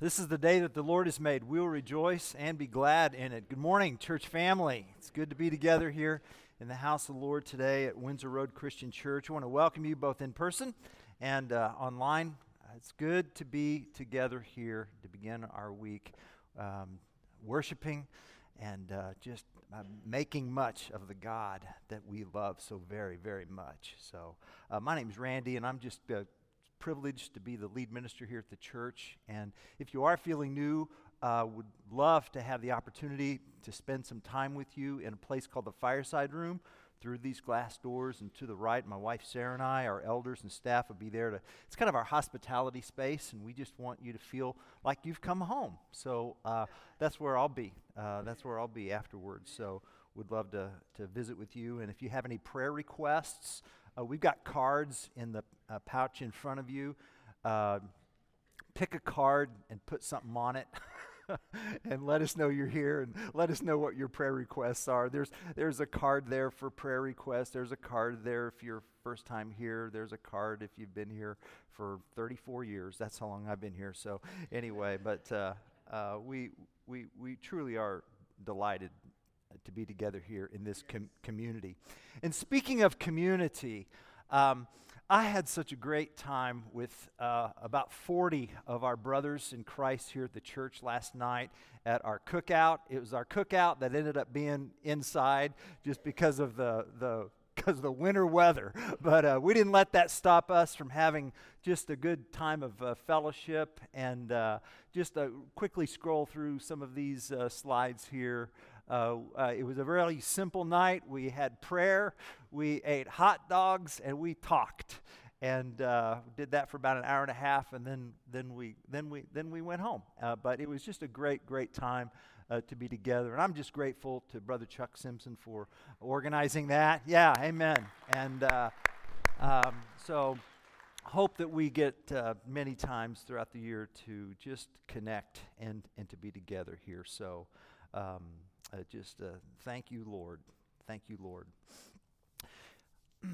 This is the day that the Lord has made. We will rejoice and be glad in it. Good morning, church family. It's good to be together here in the house of the Lord today at Windsor Road Christian Church. I want to welcome you both in person and uh, online. It's good to be together here to begin our week um, worshiping and uh, just uh, making much of the God that we love so very, very much. So, uh, my name is Randy, and I'm just uh, privileged to be the lead minister here at the church. And if you are feeling new, uh, would love to have the opportunity to spend some time with you in a place called the Fireside Room through these glass doors. And to the right my wife sarah and i our elders and staff will be there to it's kind of our hospitality space. And we just want you to feel like you've come home. So uh, that's where i'll be. Uh, that's where i'll be afterwards. So would love to, to visit with you. And if you have any prayer requests uh, we've got cards in the uh, pouch in front of you. Uh, pick a card and put something on it. and let us know you're here and let us know what your prayer requests are. There's, there's a card there for prayer requests. There's a card there if you're first time here. There's a card if you've been here for 34 years. That's how long I've been here. So, anyway, but uh, uh, we, we, we truly are delighted to be together here in this com- community. And speaking of community, um, I had such a great time with uh, about 40 of our brothers in Christ here at the church last night at our cookout. It was our cookout that ended up being inside just because of the, the because of the winter weather. But uh, we didn't let that stop us from having just a good time of uh, fellowship. And uh, just uh, quickly scroll through some of these uh, slides here. Uh, uh, it was a really simple night. We had prayer, we ate hot dogs, and we talked. And uh, did that for about an hour and a half, and then, then, we, then, we, then we went home. Uh, but it was just a great, great time uh, to be together. And I'm just grateful to Brother Chuck Simpson for organizing that. Yeah, amen. And uh, um, so hope that we get uh, many times throughout the year to just connect and, and to be together here. So um, uh, just uh, thank you, Lord. Thank you, Lord.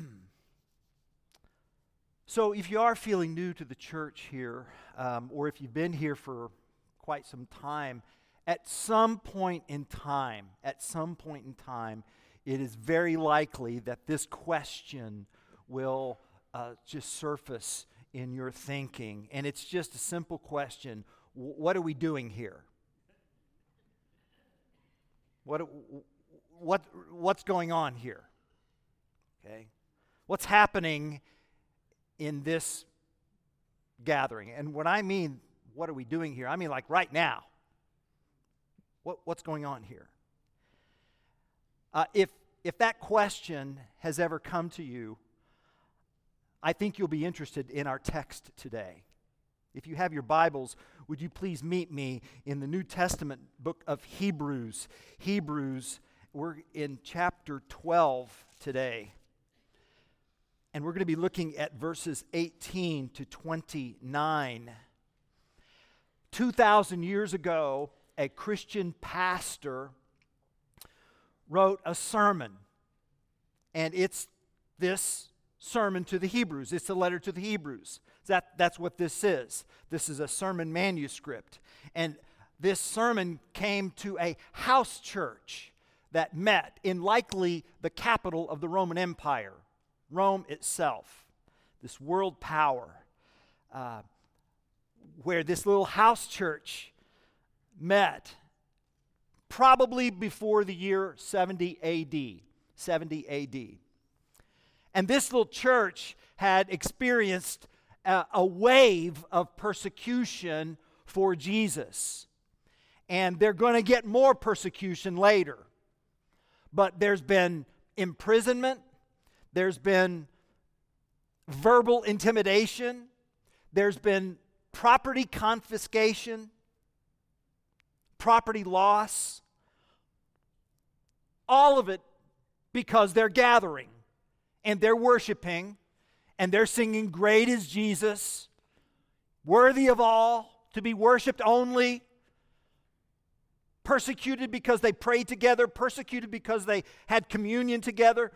so, if you are feeling new to the church here, um, or if you've been here for quite some time, at some point in time, at some point in time, it is very likely that this question will uh, just surface in your thinking. And it's just a simple question What are we doing here? What, what, what's going on here? Okay? What's happening in this gathering? And what I mean, what are we doing here? I mean, like right now. What, what's going on here? Uh, if, if that question has ever come to you, I think you'll be interested in our text today. If you have your Bibles, would you please meet me in the New Testament book of Hebrews? Hebrews, we're in chapter 12 today. And we're going to be looking at verses 18 to 29. 2,000 years ago, a Christian pastor wrote a sermon. And it's this sermon to the Hebrews. It's a letter to the Hebrews. That, that's what this is. This is a sermon manuscript. And this sermon came to a house church that met in likely the capital of the Roman Empire, Rome itself, this world power, uh, where this little house church met probably before the year 70 AD. 70 AD. And this little church had experienced a, a wave of persecution for Jesus. And they're going to get more persecution later. But there's been imprisonment, there's been verbal intimidation, there's been property confiscation, property loss, all of it because they're gathering and they're worshiping and they're singing, Great is Jesus, worthy of all, to be worshiped only. Persecuted because they prayed together, persecuted because they had communion together,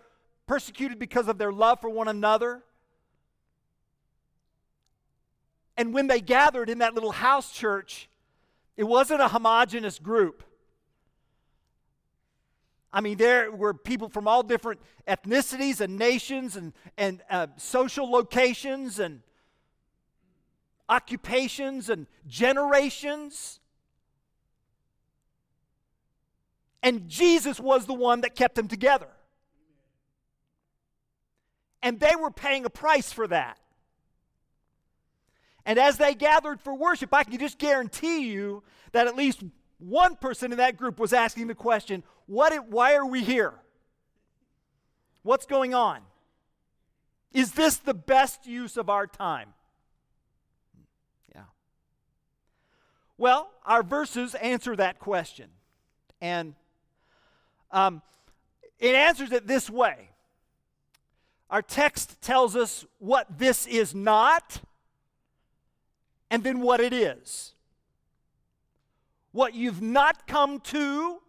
persecuted because of their love for one another. And when they gathered in that little house church, It wasn't a homogenous group. I mean, there were people from all different ethnicities and nations and, and uh, social locations and occupations and generations. And Jesus was the one that kept them together. And they were paying a price for that. And as they gathered for worship, I can just guarantee you that at least one person in that group was asking the question, what, why are we here? What's going on? Is this the best use of our time? Yeah. Well, our verses answer that question. And um, it answers it this way Our text tells us what this is not and then what it is what you've not come to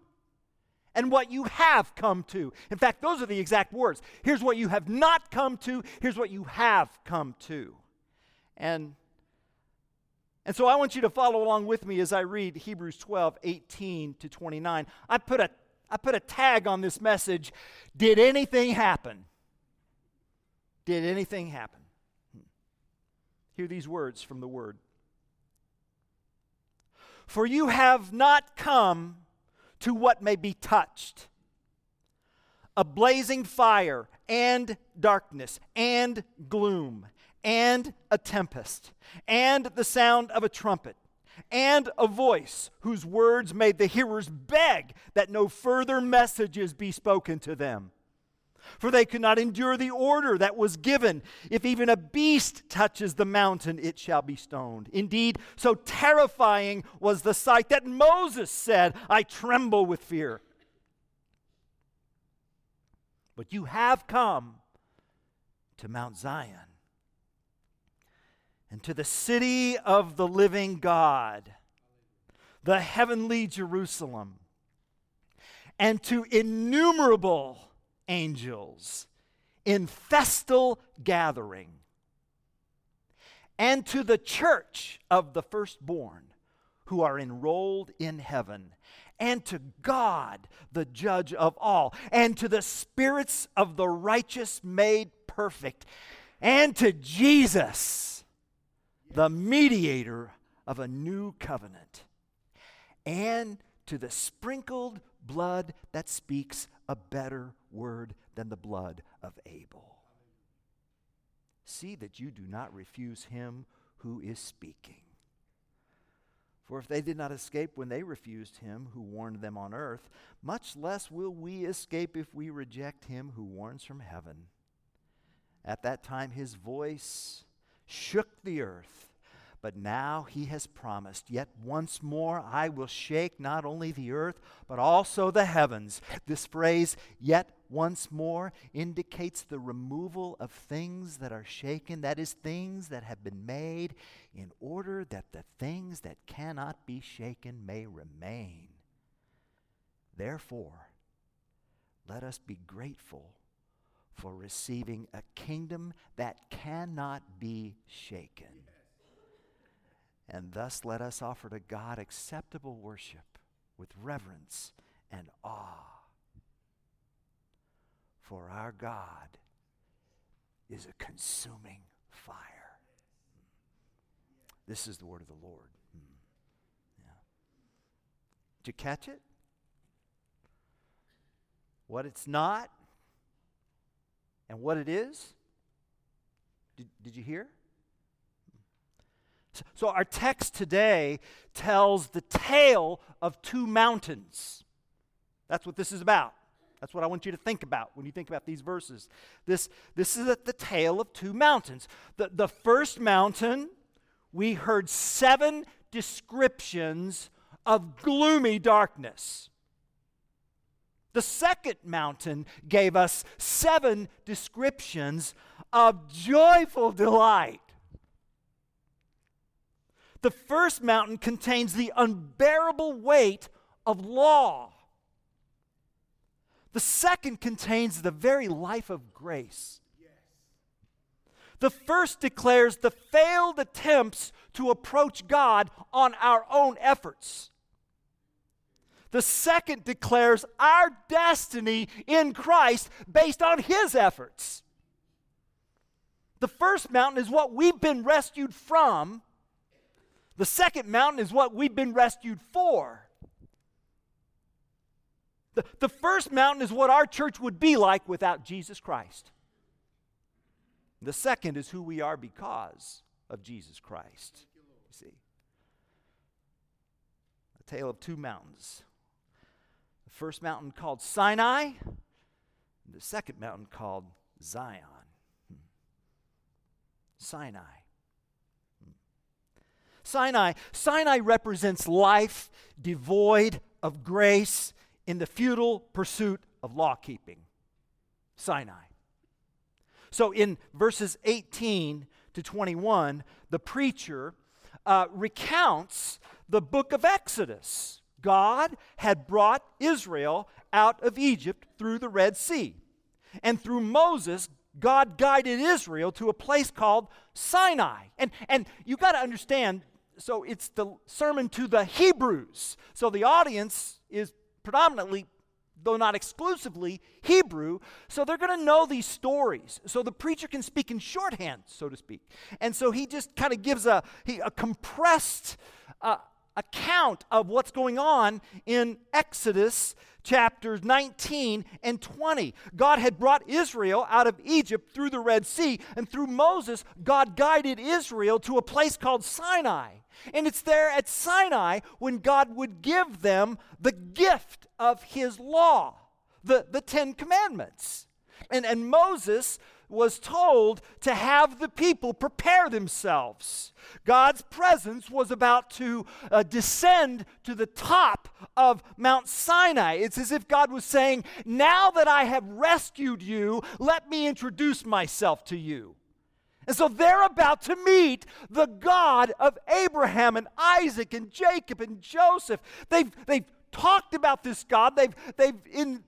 and what you have come to. In fact, those are the exact words. Here's what you have not come to, here's what you have come to. And and so I want you to follow along with me as I read Hebrews 12, 18 to 29. I put a I put a tag on this message. Did anything happen? Did anything happen? Hmm. Hear these words from the word. For you have not come to what may be touched. A blazing fire and darkness and gloom and a tempest and the sound of a trumpet and a voice whose words made the hearers beg that no further messages be spoken to them for they could not endure the order that was given. If even a beast touches the mountain, it shall be stoned. Indeed, so terrifying was the sight that Moses said, I tremble with fear. But you have come to Mount Zion and to the city of the living God, the heavenly Jerusalem, and to innumerable angels in festal gathering, and to the church of the firstborn who are enrolled in heaven, and to God, the judge of all, and to the spirits of the righteous made perfect, and to Jesus, the mediator of a new covenant, and to the sprinkled blood that speaks a better word than the blood of Abel. See that you do not refuse him who is speaking. For if they did not escape when they refused him who warned them on earth, much less will we escape if we reject him who warns from heaven. At that time, his voice shook the earth but now he has promised, Yet once more I will shake not only the earth, but also the heavens. This phrase, yet once more, indicates the removal of things that are shaken, that is, things that have been made, in order that the things that cannot be shaken may remain. Therefore, let us be grateful for receiving a kingdom that cannot be shaken. And thus let us offer to God acceptable worship with reverence and awe. For our God is a consuming fire. This is the word of the Lord. Hmm. Yeah. Did you catch it? What it's not and what it is? Did, did you hear? So, our text today tells the tale of two mountains. That's what this is about. That's what I want you to think about when you think about these verses. This, this is the tale of two mountains. The, the first mountain, we heard seven descriptions of gloomy darkness. The second mountain gave us seven descriptions of joyful delight. The first mountain contains the unbearable weight of law. The second contains the very life of grace. The first declares the failed attempts to approach God on our own efforts. The second declares our destiny in Christ based on his efforts. The first mountain is what we've been rescued from. The second mountain is what we've been rescued for. The, the first mountain is what our church would be like without Jesus Christ. The second is who we are because of Jesus Christ. You see, a tale of two mountains. The first mountain called Sinai, the second mountain called Zion. Hmm. Sinai. Sinai. Sinai represents life devoid of grace in the futile pursuit of law keeping. Sinai. So in verses 18 to 21, the preacher uh, recounts the book of Exodus. God had brought Israel out of Egypt through the Red Sea. And through Moses, God guided Israel to a place called Sinai. And, and you got to understand, so it's the sermon to the Hebrews. So the audience is predominantly though not exclusively, Hebrew. So they're going to know these stories. So the preacher can speak in shorthand, so to speak. And so he just kind of gives a, he, a compressed uh, account of what's going on in Exodus chapters 19 and 20. God had brought Israel out of Egypt through the Red Sea, and through Moses, God guided Israel to a place called Sinai. And it's there at Sinai when God would give them the gift of his law, the, the Ten Commandments. And, and Moses was told to have the people prepare themselves. God's presence was about to uh, descend to the top of Mount Sinai. It's as if God was saying, Now that I have rescued you, let me introduce myself to you. And so they're about to meet the God of Abraham and Isaac and Jacob and Joseph. They've, they've talked about this God. They've, they've in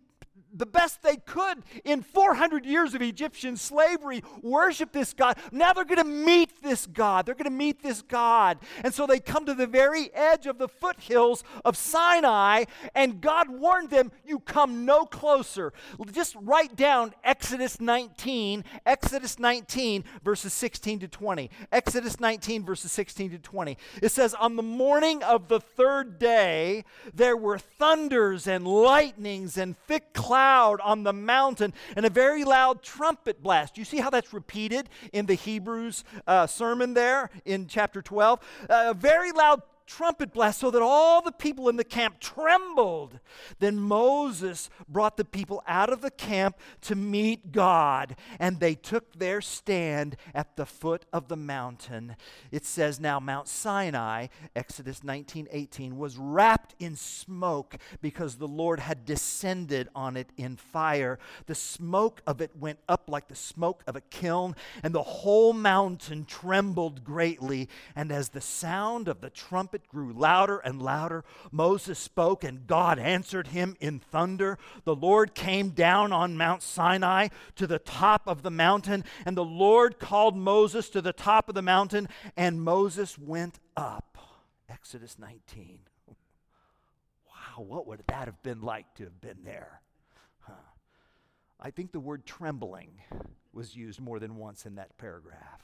the best they could in 400 years of Egyptian slavery, worship this God. Now they're going to meet this God. They're going to meet this God. And so they come to the very edge of the foothills of Sinai, and God warned them, You come no closer. Just write down Exodus 19, Exodus 19, verses 16 to 20. Exodus 19, verses 16 to 20. It says, On the morning of the third day, there were thunders and lightnings and thick clouds cloud on the mountain and a very loud trumpet blast. You see how that's repeated in the Hebrews uh, sermon there in chapter 12? Uh, a very loud trumpet blast so that all the people in the camp trembled. Then Moses brought the people out of the camp to meet God, and they took their stand at the foot of the mountain. It says now Mount Sinai, Exodus 19 18, was wrapped in smoke because the Lord had descended on it in fire. The smoke of it went up like the smoke of a kiln, and the whole mountain trembled greatly. And as the sound of the trumpet trumpet grew louder and louder. Moses spoke, and God answered him in thunder. The Lord came down on Mount Sinai to the top of the mountain, and the Lord called Moses to the top of the mountain, and Moses went up. Exodus 19. Wow, what would that have been like to have been there? Huh. I think the word trembling was used more than once in that paragraph.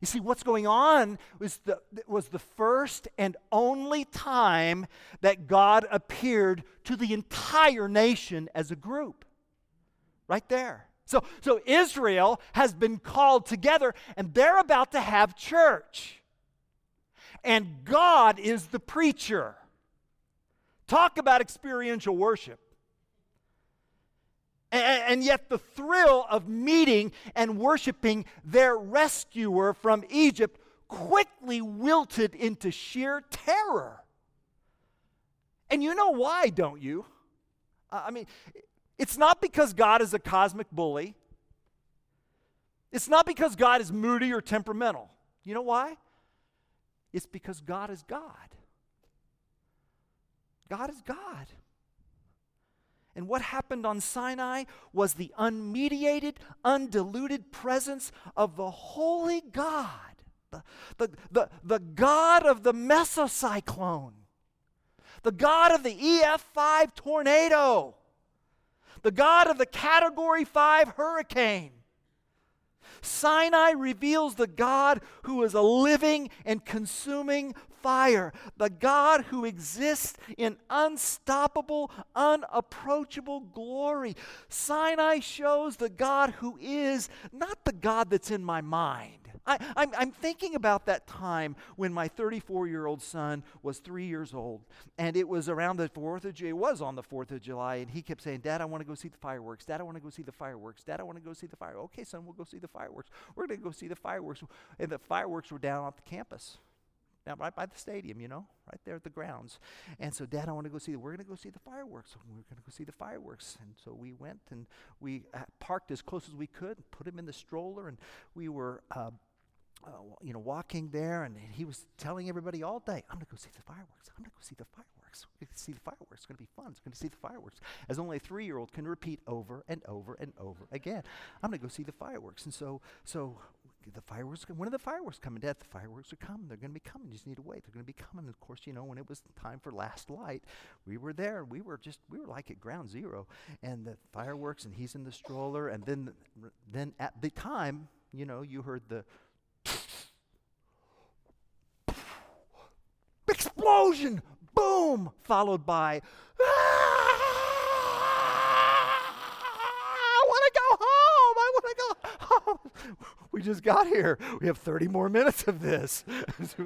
You see, what's going on was the, was the first and only time that God appeared to the entire nation as a group. Right there. So, so Israel has been called together, and they're about to have church. And God is the preacher. Talk about experiential worship. And, and yet, the thrill of meeting and worshiping their rescuer from Egypt quickly wilted into sheer terror. And you know why, don't you? I mean, it's not because God is a cosmic bully. It's not because God is moody or temperamental. You know why? It's because God is God. God is God. And what happened on Sinai was the unmediated, undiluted presence of the holy God, the, the, the, the God of the mesocyclone, the God of the EF5 tornado, the God of the Category 5 hurricane. Sinai reveals the God who is a living and consuming fire, the God who exists in unstoppable, unapproachable glory. Sinai shows the God who is not the God that's in my mind. I, am thinking about that time when my 34 year old son was three years old, and it was around the 4th of July. It was on the 4th of July, and he kept saying, Dad, I want to go see the fireworks. Dad, I want to go see the fireworks. Dad, I want to go see the fireworks. Okay, son, we'll go see the fireworks. We're going to go see the fireworks. And the fireworks were down off the campus down right by the stadium, you know, right there at the grounds. And so, Dad, I want to go see. The, We're going to go see the fireworks. We're going to go see the fireworks. And so we went and we uh, parked as close as we could, and put him in the stroller, and we were. Uh, uh, you know, walking there, and he was telling everybody all day, "I'm going to go see the fireworks. I'm going to go see the fireworks. We're to see the fireworks. It's going to be fun. It's going to see the fireworks." As only a three-year-old can repeat over and over and over again, "I'm going to go see the fireworks." And so, so the fireworks, when are the fireworks coming? Dad, the fireworks are coming. They're going to be coming. You just need to wait. They're going to be coming. And of course, you know, when it was time for last light, we were there. We were just, we were like at ground zero. And the fireworks, and he's in the stroller. And then, then at the time, you know, you heard the explosion, boom, followed by, we just got here. We have 30 more minutes of this.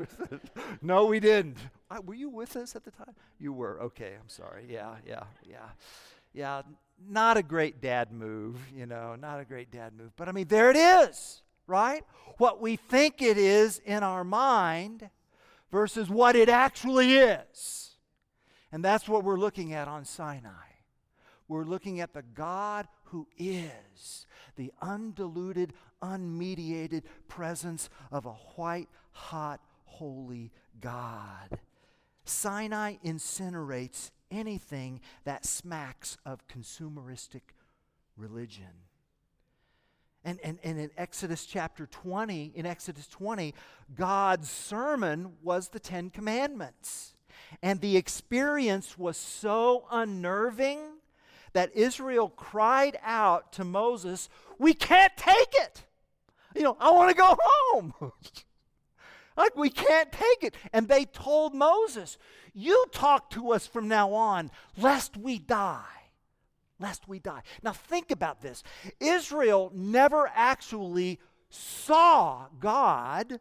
no, we didn't. I, were you with us at the time? You were. Okay, I'm sorry. Yeah, yeah, yeah. Yeah, not a great dad move, you know, not a great dad move. But I mean, there it is, right? What we think it is in our mind versus what it actually is. And that's what we're looking at on Sinai. We're looking at the God who is the undiluted, unmediated presence of a white, hot, holy God. Sinai incinerates anything that smacks of consumeristic religion. And, and, and in Exodus chapter 20, in Exodus 20, God's sermon was the Ten Commandments. And the experience was so unnerving that Israel cried out to Moses, We can't take it. You know, I want to go home. like, we can't take it. And they told Moses, You talk to us from now on, lest we die. Lest we die. Now, think about this Israel never actually saw God,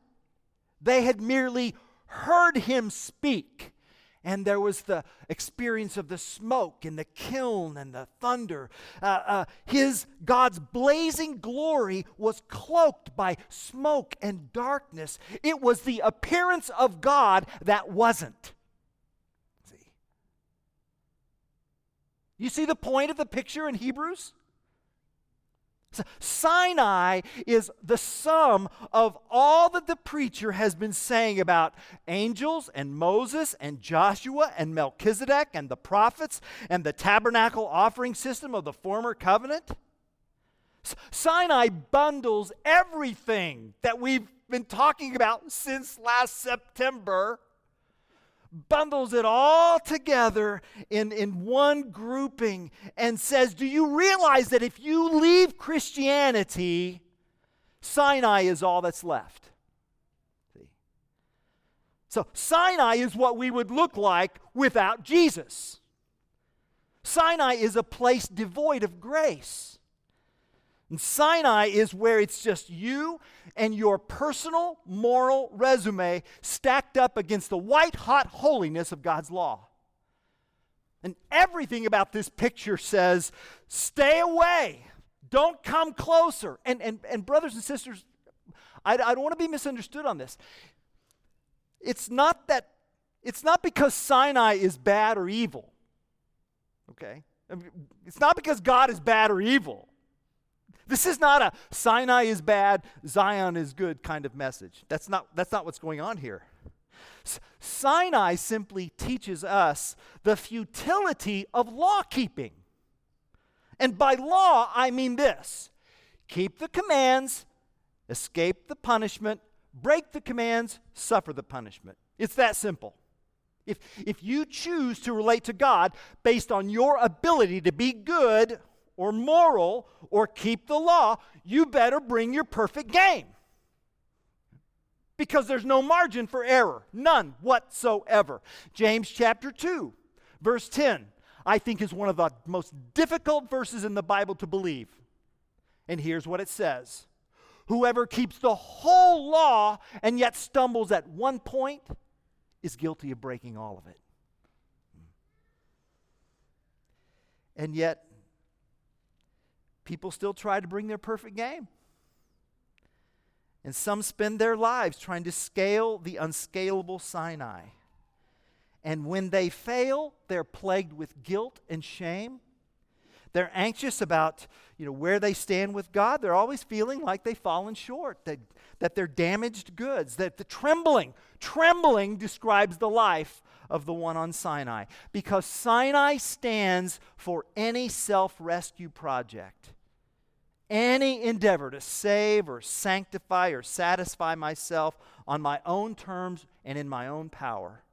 they had merely heard him speak and there was the experience of the smoke and the kiln and the thunder. Uh, uh, his God's blazing glory was cloaked by smoke and darkness. It was the appearance of God that wasn't. See? You see the point of the picture in Hebrews? Sinai is the sum of all that the preacher has been saying about angels and Moses and Joshua and Melchizedek and the prophets and the tabernacle offering system of the former covenant. Sinai bundles everything that we've been talking about since last September bundles it all together in, in one grouping and says, Do you realize that if you leave Christianity, Sinai is all that's left? See? So, Sinai is what we would look like without Jesus. Sinai is a place devoid of grace. And Sinai is where it's just you and your personal moral resume stacked up against the white hot holiness of God's law. And everything about this picture says, stay away, don't come closer. And, and, and brothers and sisters, I, I don't want to be misunderstood on this. It's not that, it's not because Sinai is bad or evil, okay? It's not because God is bad or evil. This is not a Sinai is bad, Zion is good kind of message. That's not, that's not what's going on here. Sinai simply teaches us the futility of law keeping. And by law, I mean this keep the commands, escape the punishment, break the commands, suffer the punishment. It's that simple. If, if you choose to relate to God based on your ability to be good or moral or keep the law, you better bring your perfect game. Because there's no margin for error, none whatsoever. James chapter 2, verse 10, I think is one of the most difficult verses in the Bible to believe. And here's what it says Whoever keeps the whole law and yet stumbles at one point is guilty of breaking all of it. And yet, people still try to bring their perfect game. And some spend their lives trying to scale the unscalable Sinai. And when they fail, they're plagued with guilt and shame. They're anxious about you know, where they stand with God. They're always feeling like they've fallen short, that, that they're damaged goods, that the trembling, trembling describes the life of the one on Sinai. Because Sinai stands for any self rescue project, any endeavor to save or sanctify or satisfy myself on my own terms and in my own power.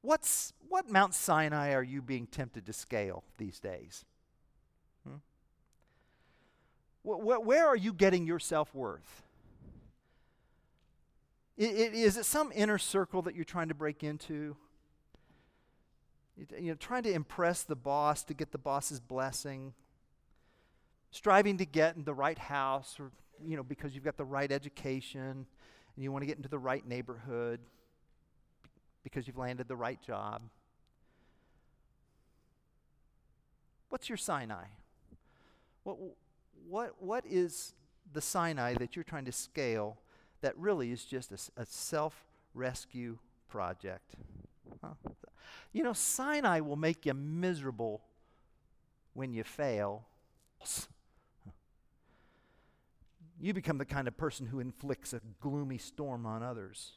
What's, what Mount Sinai are you being tempted to scale these days? Hmm? Wh- where are you getting your self worth? Is it some inner circle that you're trying to break into? You know, trying to impress the boss to get the boss's blessing, striving to get in the right house, or you know, because you've got the right education and you want to get into the right neighborhood because you've landed the right job. What's your Sinai? What, what, what is the Sinai that you're trying to scale that really is just a, a self rescue project? Huh? You know, Sinai will make you miserable when you fail. You become the kind of person who inflicts a gloomy storm on others.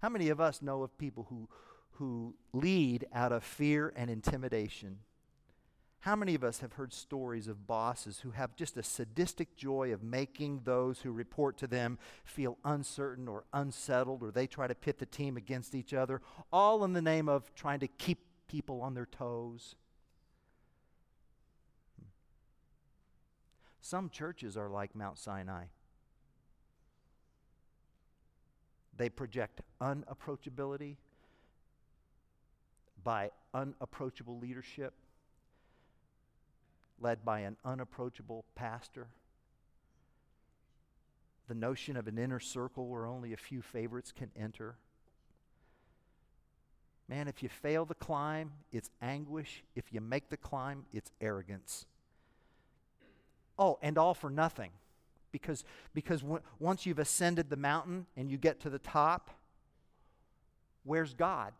How many of us know of people who, who lead out of fear and intimidation? How many of us have heard stories of bosses who have just a sadistic joy of making those who report to them feel uncertain or unsettled, or they try to pit the team against each other, all in the name of trying to keep people on their toes? Some churches are like Mount Sinai. They project unapproachability by unapproachable leadership, led by an unapproachable pastor. The notion of an inner circle where only a few favorites can enter. Man, if you fail the climb, it's anguish. If you make the climb, it's arrogance. Oh, and all for nothing because, because w- once you've ascended the mountain and you get to the top, where's God?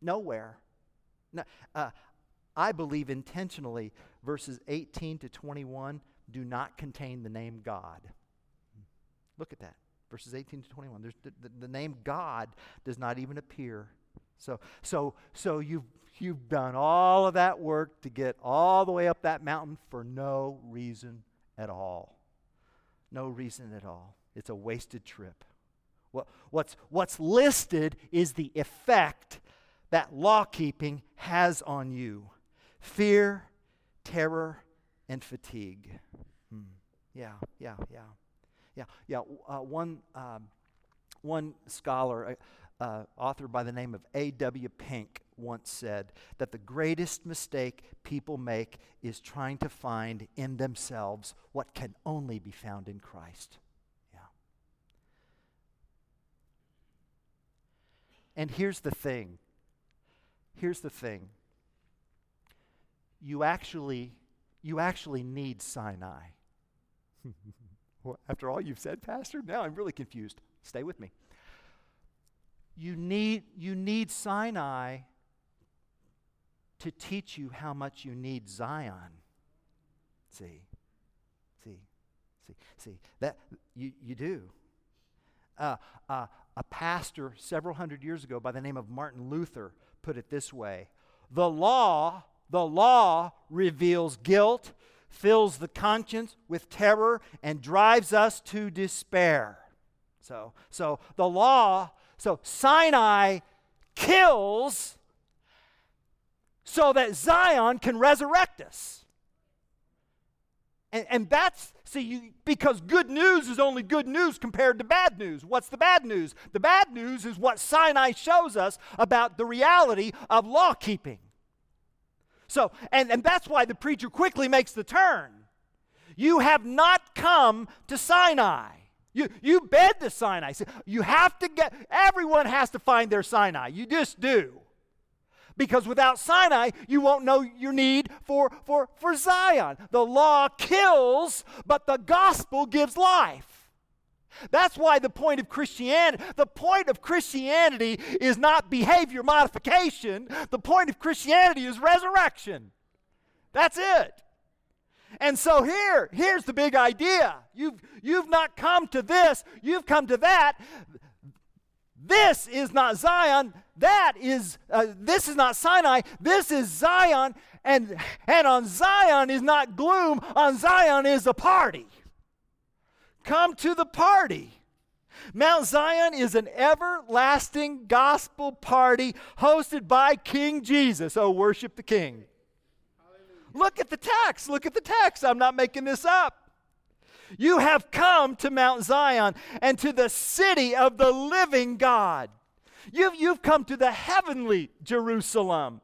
Nowhere. No, uh, I believe intentionally verses 18 to 21 do not contain the name God. Look at that. Verses 18 to 21. There's the, the, the name God does not even appear. So, so, so you've, you've done all of that work to get all the way up that mountain for no reason at all. No reason at all. It's a wasted trip. What, what's, what's listed is the effect that law keeping has on you fear, terror, and fatigue. Hmm. Yeah, yeah, yeah. Yeah, yeah. Uh, one, um, one scholar, uh, uh, author by the name of A.W. Pink, once said that the greatest mistake people make is trying to find in themselves what can only be found in Christ. Yeah. And here's the thing. Here's the thing. You actually you actually need Sinai. well, after all you've said, Pastor, now I'm really confused. Stay with me. You need, you need Sinai to teach you how much you need Zion. See, see, see, see. That you, you do. Uh, uh, a pastor several hundred years ago by the name of Martin Luther put it this way The law, the law reveals guilt, fills the conscience with terror, and drives us to despair. So, so the law, so Sinai kills so that Zion can resurrect us. And, and that's, see, you, because good news is only good news compared to bad news. What's the bad news? The bad news is what Sinai shows us about the reality of law keeping. So, and, and that's why the preacher quickly makes the turn. You have not come to Sinai. You, you bed the Sinai. You have to get, everyone has to find their Sinai. You just do. Because without Sinai, you won't know your need for, for, for Zion. The law kills, but the gospel gives life. That's why the point of Christianity, the point of Christianity is not behavior modification. The point of Christianity is resurrection. That's it. And so here, here's the big idea. You've, you've not come to this, you've come to that. This is not Zion. That is, uh, this is not Sinai. This is Zion. And, and on Zion is not gloom. On Zion is a party. Come to the party. Mount Zion is an everlasting gospel party hosted by King Jesus. Oh, worship the King. Look at the text. Look at the text. I'm not making this up. You have come to Mount Zion and to the city of the living God. You've, you've come to the heavenly Jerusalem.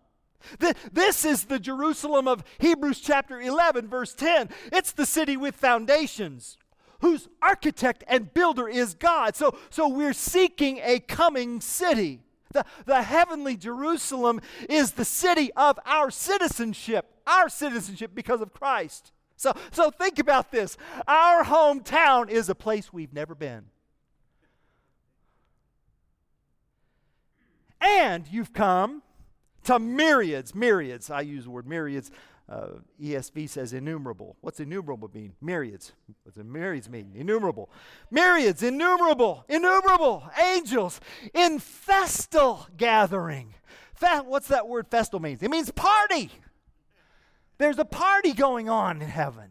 The, this is the Jerusalem of Hebrews chapter 11, verse 10. It's the city with foundations, whose architect and builder is God. So, so we're seeking a coming city. The, the heavenly Jerusalem is the city of our citizenship, our citizenship because of Christ. So, so think about this. Our hometown is a place we've never been. And you've come to myriads, myriads. I use the word myriads. Uh, ESV says innumerable. What's innumerable mean? Myriads. What's myriads mean? Innumerable. Myriads, innumerable, innumerable angels in festal gathering. Fe- what's that word festal means? It means party. There's a party going on in heaven.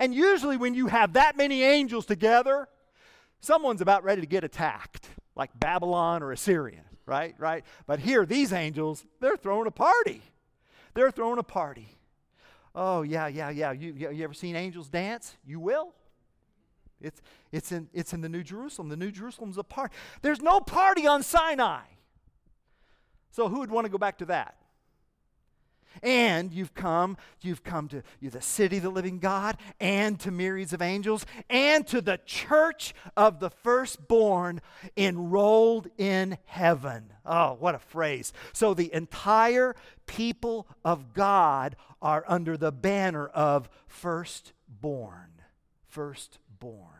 And usually, when you have that many angels together, someone's about ready to get attacked, like Babylon or Assyria, right? Right? But here, these angels, they're throwing a party. They're throwing a party. Oh, yeah, yeah, yeah. You, you ever seen angels dance? You will. It's, it's, in, it's in the New Jerusalem. The New Jerusalem's a party. There's no party on Sinai. So, who would want to go back to that? And you've come, you've come to you the city of the living God, and to myriads of angels, and to the church of the firstborn enrolled in heaven. Oh, what a phrase. So the entire people of God are under the banner of firstborn. Firstborn.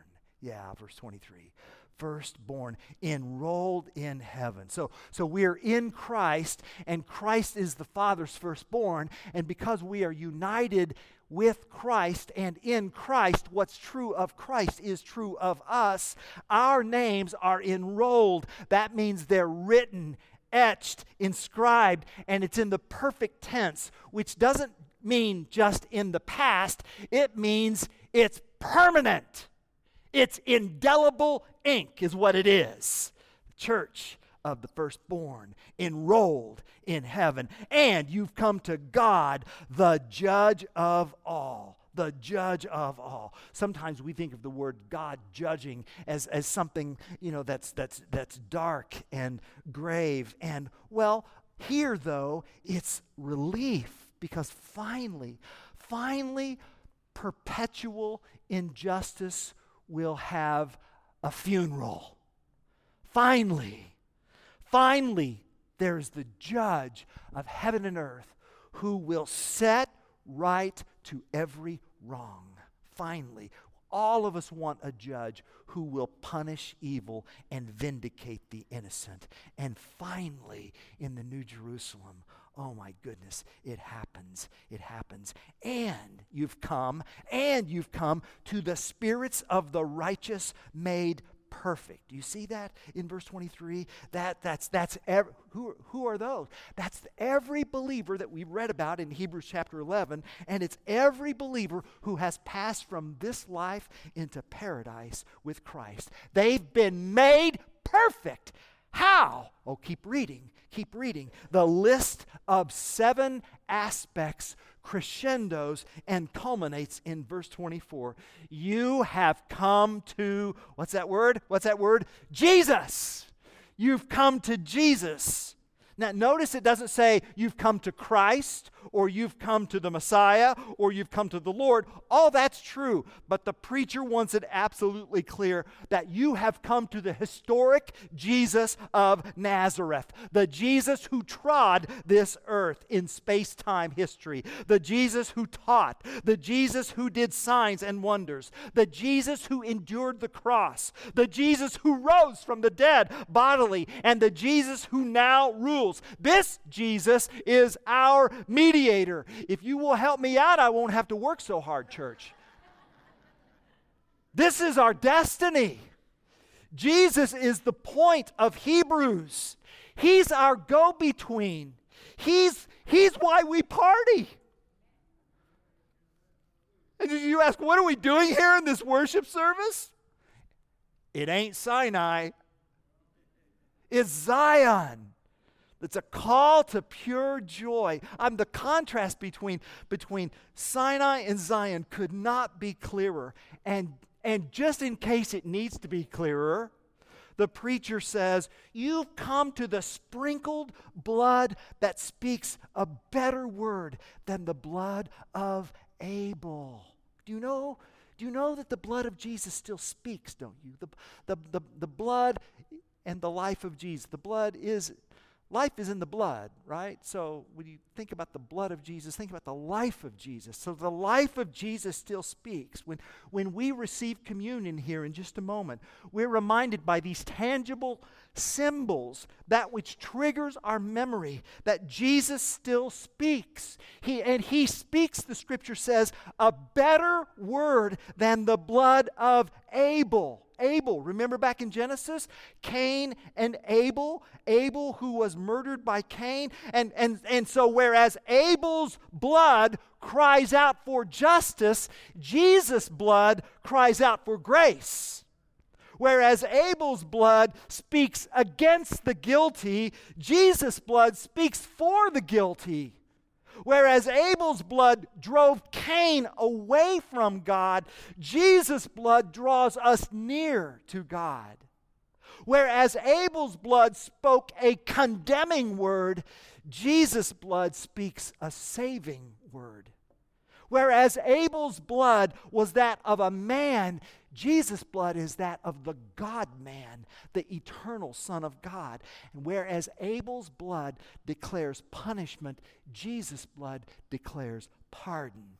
Yeah, verse 23 firstborn, enrolled in heaven. So, so we are in Christ, and Christ is the Father's firstborn. And because we are united with Christ and in Christ, what's true of Christ is true of us. Our names are enrolled. That means they're written, etched, inscribed, and it's in the perfect tense, which doesn't mean just in the past, it means it's permanent. It's indelible ink, is what it is. The church of the firstborn, enrolled in heaven. And you've come to God, the judge of all. The judge of all. Sometimes we think of the word God judging as, as something, you know, that's, that's, that's dark and grave. And, well, here, though, it's relief because finally, finally, perpetual injustice will have a funeral. Finally, finally, there's the judge of heaven and earth who will set right to every wrong. Finally, all of us want a judge who will punish evil and vindicate the innocent. And finally, in the New Jerusalem, Oh my goodness, it happens. It happens. And you've come, and you've come to the spirits of the righteous made perfect. Do you see that in verse 23? That, that's, that's ev- who, who are those? That's every believer that we read about in Hebrews chapter 11, and it's every believer who has passed from this life into paradise with Christ. They've been made perfect. How? Oh, keep reading, keep reading. The list of seven aspects crescendos and culminates in verse 24. You have come to, what's that word? What's that word? Jesus. You've come to Jesus. Now, notice it doesn't say you've come to Christ or you've come to the Messiah or you've come to the Lord. All that's true, but the preacher wants it absolutely clear that you have come to the historic Jesus of Nazareth, the Jesus who trod this earth in space time history, the Jesus who taught, the Jesus who did signs and wonders, the Jesus who endured the cross, the Jesus who rose from the dead bodily, and the Jesus who now rules. This Jesus is our mediator. If you will help me out, I won't have to work so hard, church. This is our destiny. Jesus is the point of Hebrews. He's our go between. He's, he's why we party. And you ask, what are we doing here in this worship service? It ain't Sinai, it's Zion. It's a call to pure joy. I'm the contrast between, between Sinai and Zion could not be clearer. And, and just in case it needs to be clearer, the preacher says, You've come to the sprinkled blood that speaks a better word than the blood of Abel. Do you know? Do you know that the blood of Jesus still speaks, don't you? The, the, the, the blood and the life of Jesus. The blood is Life is in the blood, right? So when you think about the blood of Jesus, think about the life of Jesus. So the life of Jesus still speaks. When, when we receive communion here in just a moment, we're reminded by these tangible symbols, that which triggers our memory, that Jesus still speaks. He, and he speaks, the scripture says, a better word than the blood of Abel. Abel. Remember back in Genesis? Cain and Abel. Abel who was murdered by Cain. And, and, and so, whereas Abel's blood cries out for justice, Jesus' blood cries out for grace. Whereas Abel's blood speaks against the guilty, Jesus' blood speaks for the guilty. Whereas Abel's blood drove Cain away from God, Jesus' blood draws us near to God. Whereas Abel's blood spoke a condemning word, Jesus' blood speaks a saving word. Whereas Abel's blood was that of a man, Jesus' blood is that of the God man, the eternal Son of God. And whereas Abel's blood declares punishment, Jesus' blood declares pardon.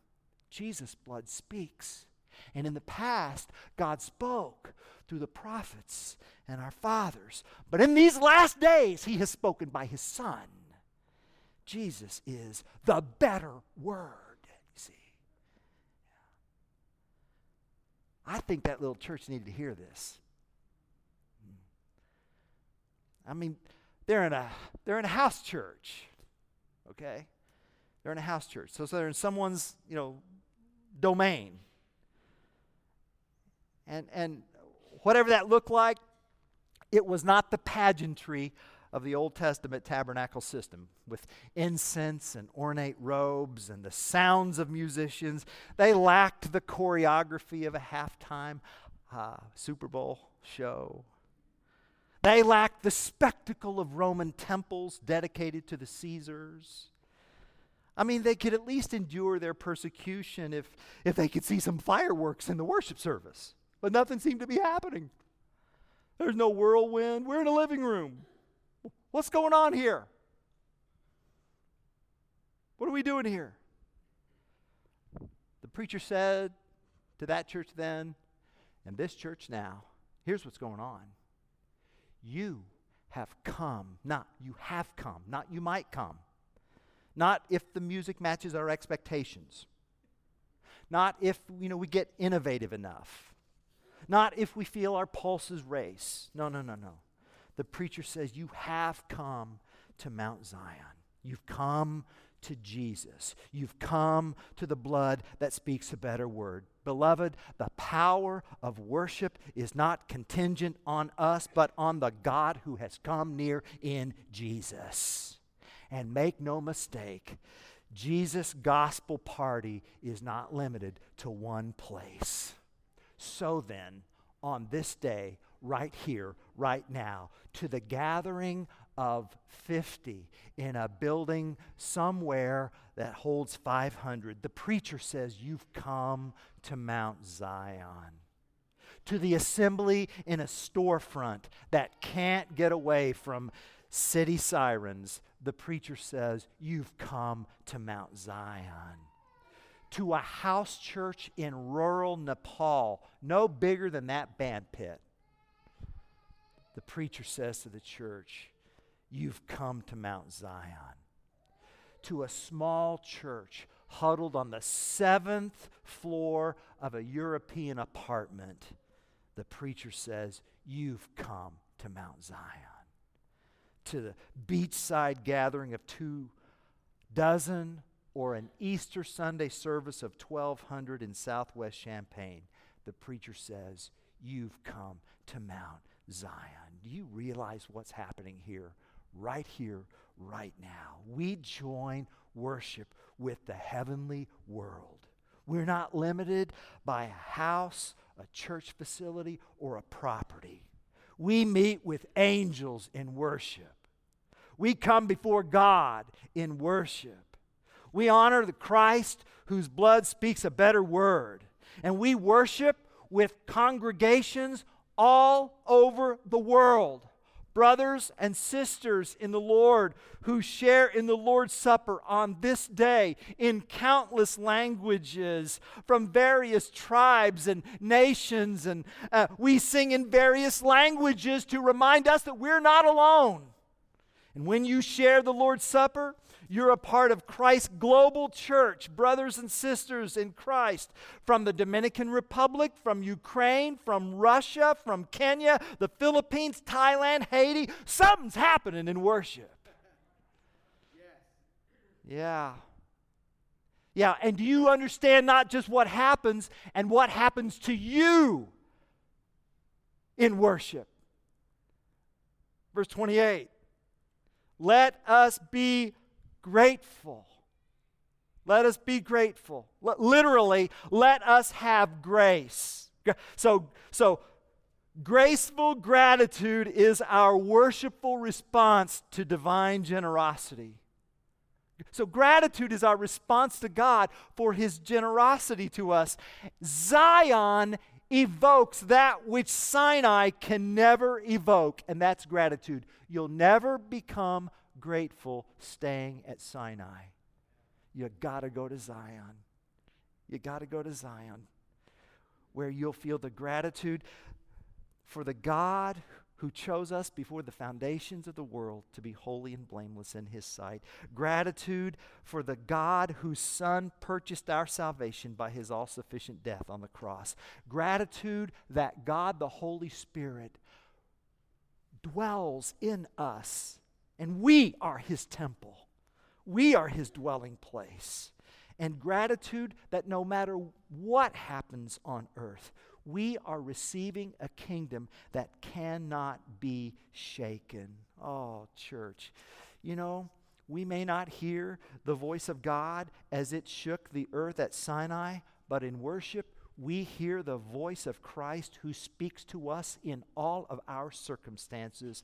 Jesus' blood speaks. And in the past, God spoke through the prophets and our fathers. But in these last days, He has spoken by His Son. Jesus is the better word. I think that little church needed to hear this. I mean, they're in a they're in a house church. Okay? They're in a house church. So, so they're in someone's, you know, domain. And and whatever that looked like, it was not the pageantry of the Old Testament tabernacle system with incense and ornate robes and the sounds of musicians. They lacked the choreography of a halftime uh, Super Bowl show. They lacked the spectacle of Roman temples dedicated to the Caesars. I mean, they could at least endure their persecution if, if they could see some fireworks in the worship service. But nothing seemed to be happening. There's no whirlwind. We're in a living room. What's going on here? What are we doing here? The preacher said to that church then and this church now here's what's going on. You have come, not you have come, not you might come, not if the music matches our expectations, not if you know, we get innovative enough not if we feel our pulses race. No, no, no, no. The preacher says, You have come to Mount Zion. You've come to Jesus. You've come to the blood that speaks a better word. Beloved, the power of worship is not contingent on us, but on the God who has come near in Jesus. And make no mistake, Jesus' gospel party is not limited to one place. So then, on this day, right here, right now, to the gathering of 50 in a building somewhere that holds 500. The preacher says, You've come to Mount Zion. To the assembly in a storefront that can't get away from city sirens, the preacher says, You've come to Mount Zion. To a house church in rural Nepal, no bigger than that band pit, the preacher says to the church, You've come to Mount Zion. To a small church huddled on the seventh floor of a European apartment, the preacher says, You've come to Mount Zion. To the beachside gathering of two dozen or an Easter Sunday service of 1200 in southwest Champaign, the preacher says, You've come to Mount Zion. Do you realize what's happening here? right here, right now. We join worship with the heavenly world. We're not limited by a house, a church facility, or a property. We meet with angels in worship. We come before God in worship. We honor the Christ whose blood speaks a better word. And we worship with congregations all over the world brothers and sisters in the Lord who share in the Lord's Supper on this day in countless languages from various tribes and nations. And uh, we sing in various languages to remind us that we're not alone. And when you share the Lord's Supper, you're a part of Christ's global church, brothers and sisters in Christ, from the Dominican Republic, from Ukraine, from Russia, from Kenya, the Philippines, Thailand, Haiti. Something's happening in worship. Yeah. Yeah, and do you understand not just what happens and what happens to you in worship? Verse 28 Let us be grateful. Let us be grateful. Literally, let us have grace. So, so graceful gratitude is our worshipful response to divine generosity. So, gratitude is our response to God for his generosity to us. Zion evokes that which Sinai can never evoke, and that's gratitude. You'll never become grateful staying at Sinai. You got to go to Zion. You got to go to Zion where you'll feel the gratitude for the God who chose us before the foundations of the world to be holy and blameless in his sight. Gratitude for the God whose Son purchased our salvation by his all sufficient death on the cross. Gratitude that God the Holy Spirit dwells in us and we are his temple, we are his dwelling place. And gratitude that no matter what happens on earth, we are receiving a kingdom that cannot be shaken. Oh, church. You know, we may not hear the voice of God as it shook the earth at Sinai, but in worship, we hear the voice of Christ who speaks to us in all of our circumstances.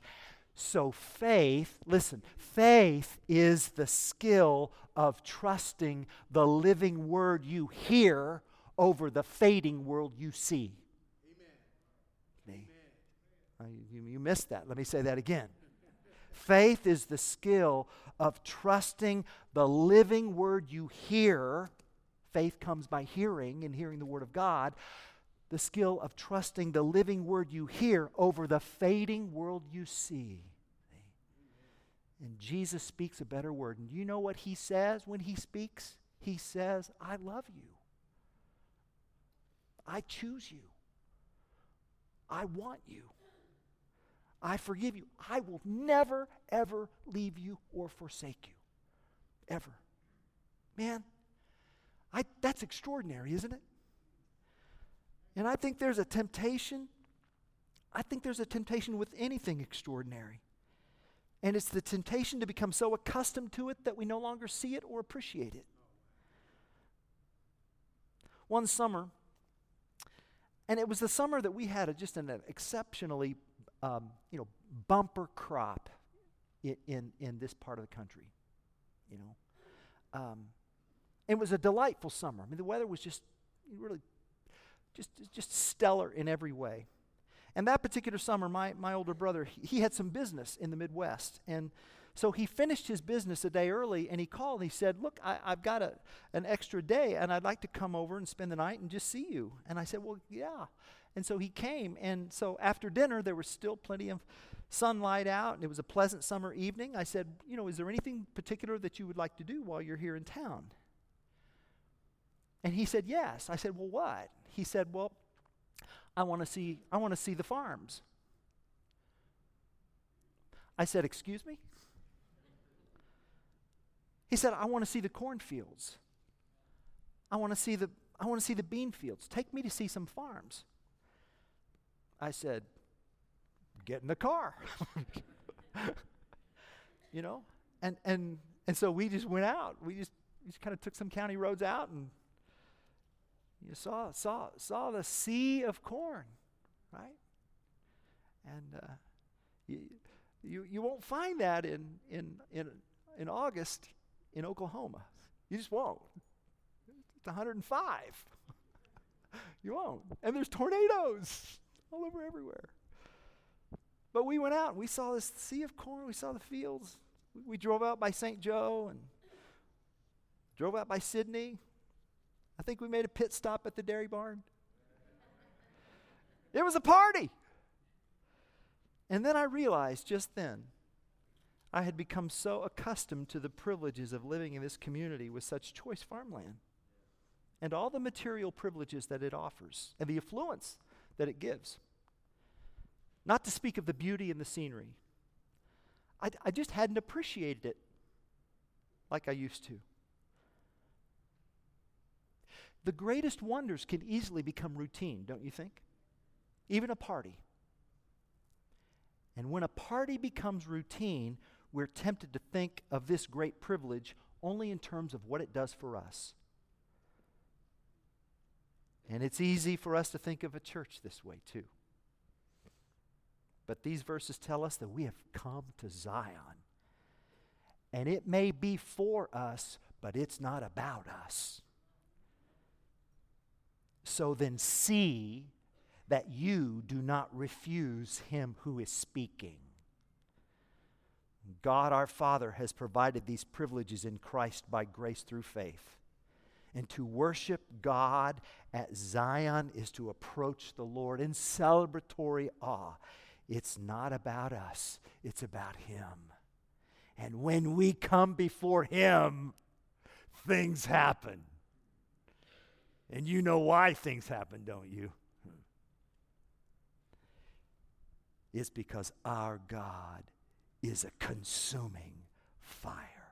So, faith, listen, faith is the skill of trusting the living word you hear over the fading world you see. Amen. Uh, you, you missed that. Let me say that again. faith is the skill of trusting the living word you hear. Faith comes by hearing and hearing the word of God the skill of trusting the living word you hear over the fading world you see. And Jesus speaks a better word. And you know what he says when he speaks? He says, I love you. I choose you. I want you. I forgive you. I will never, ever leave you or forsake you. Ever. Man, I, that's extraordinary, isn't it? And I think there's a temptation. I think there's a temptation with anything extraordinary. And it's the temptation to become so accustomed to it that we no longer see it or appreciate it. One summer, and it was the summer that we had a, just an exceptionally, um, you know, bumper crop in, in, in, this part of the country. You know, um, it was a delightful summer. I mean, the weather was just really, just just stellar in every way. And that particular summer, my, my older brother, he, he had some business in the Midwest. And so he finished his business a day early and he called and he said, Look, I, have got a, an extra day and I'd like to come over and spend the night and just see you. And I said, Well, yeah. And so he came. And so after dinner, there was still plenty of sunlight out and it was a pleasant summer evening. I said, You know, is there anything particular that you would like to do while you're here in town? And he said, Yes. I said, Well, what? He said, Well, I want to see I want to see the farms. I said, "Excuse me?" He said, "I want to see the cornfields. I want to see the I want to see the bean fields. Take me to see some farms." I said, "Get in the car." you know? And and and so we just went out. We just we just kind of took some county roads out and you saw, saw, saw the sea of corn, right? And uh, you, you, you won't find that in, in, in, in August in Oklahoma. You just won't. It's 105. you won't. And there's tornadoes all over everywhere. But we went out and we saw this sea of corn. We saw the fields. We, we drove out by St. Joe and drove out by Sidney. I think we made a pit stop at the dairy barn. It was a party. And then I realized just then I had become so accustomed to the privileges of living in this community with such choice farmland and all the material privileges that it offers and the affluence that it gives. Not to speak of the beauty and the scenery. I, I just hadn't appreciated it like I used to. The greatest wonders can easily become routine, don't you think? Even a party. And when a party becomes routine, we're tempted to think of this great privilege only in terms of what it does for us. And it's easy for us to think of a church this way, too. But these verses tell us that we have come to Zion. And it may be for us, but it's not about us. So then see that you do not refuse him who is speaking. God our Father has provided these privileges in Christ by grace through faith. And to worship God at Zion is to approach the Lord in celebratory awe. It's not about us, it's about Him. And when we come before Him, things happen. And you know why things happen, don't you? It's because our God is a consuming fire.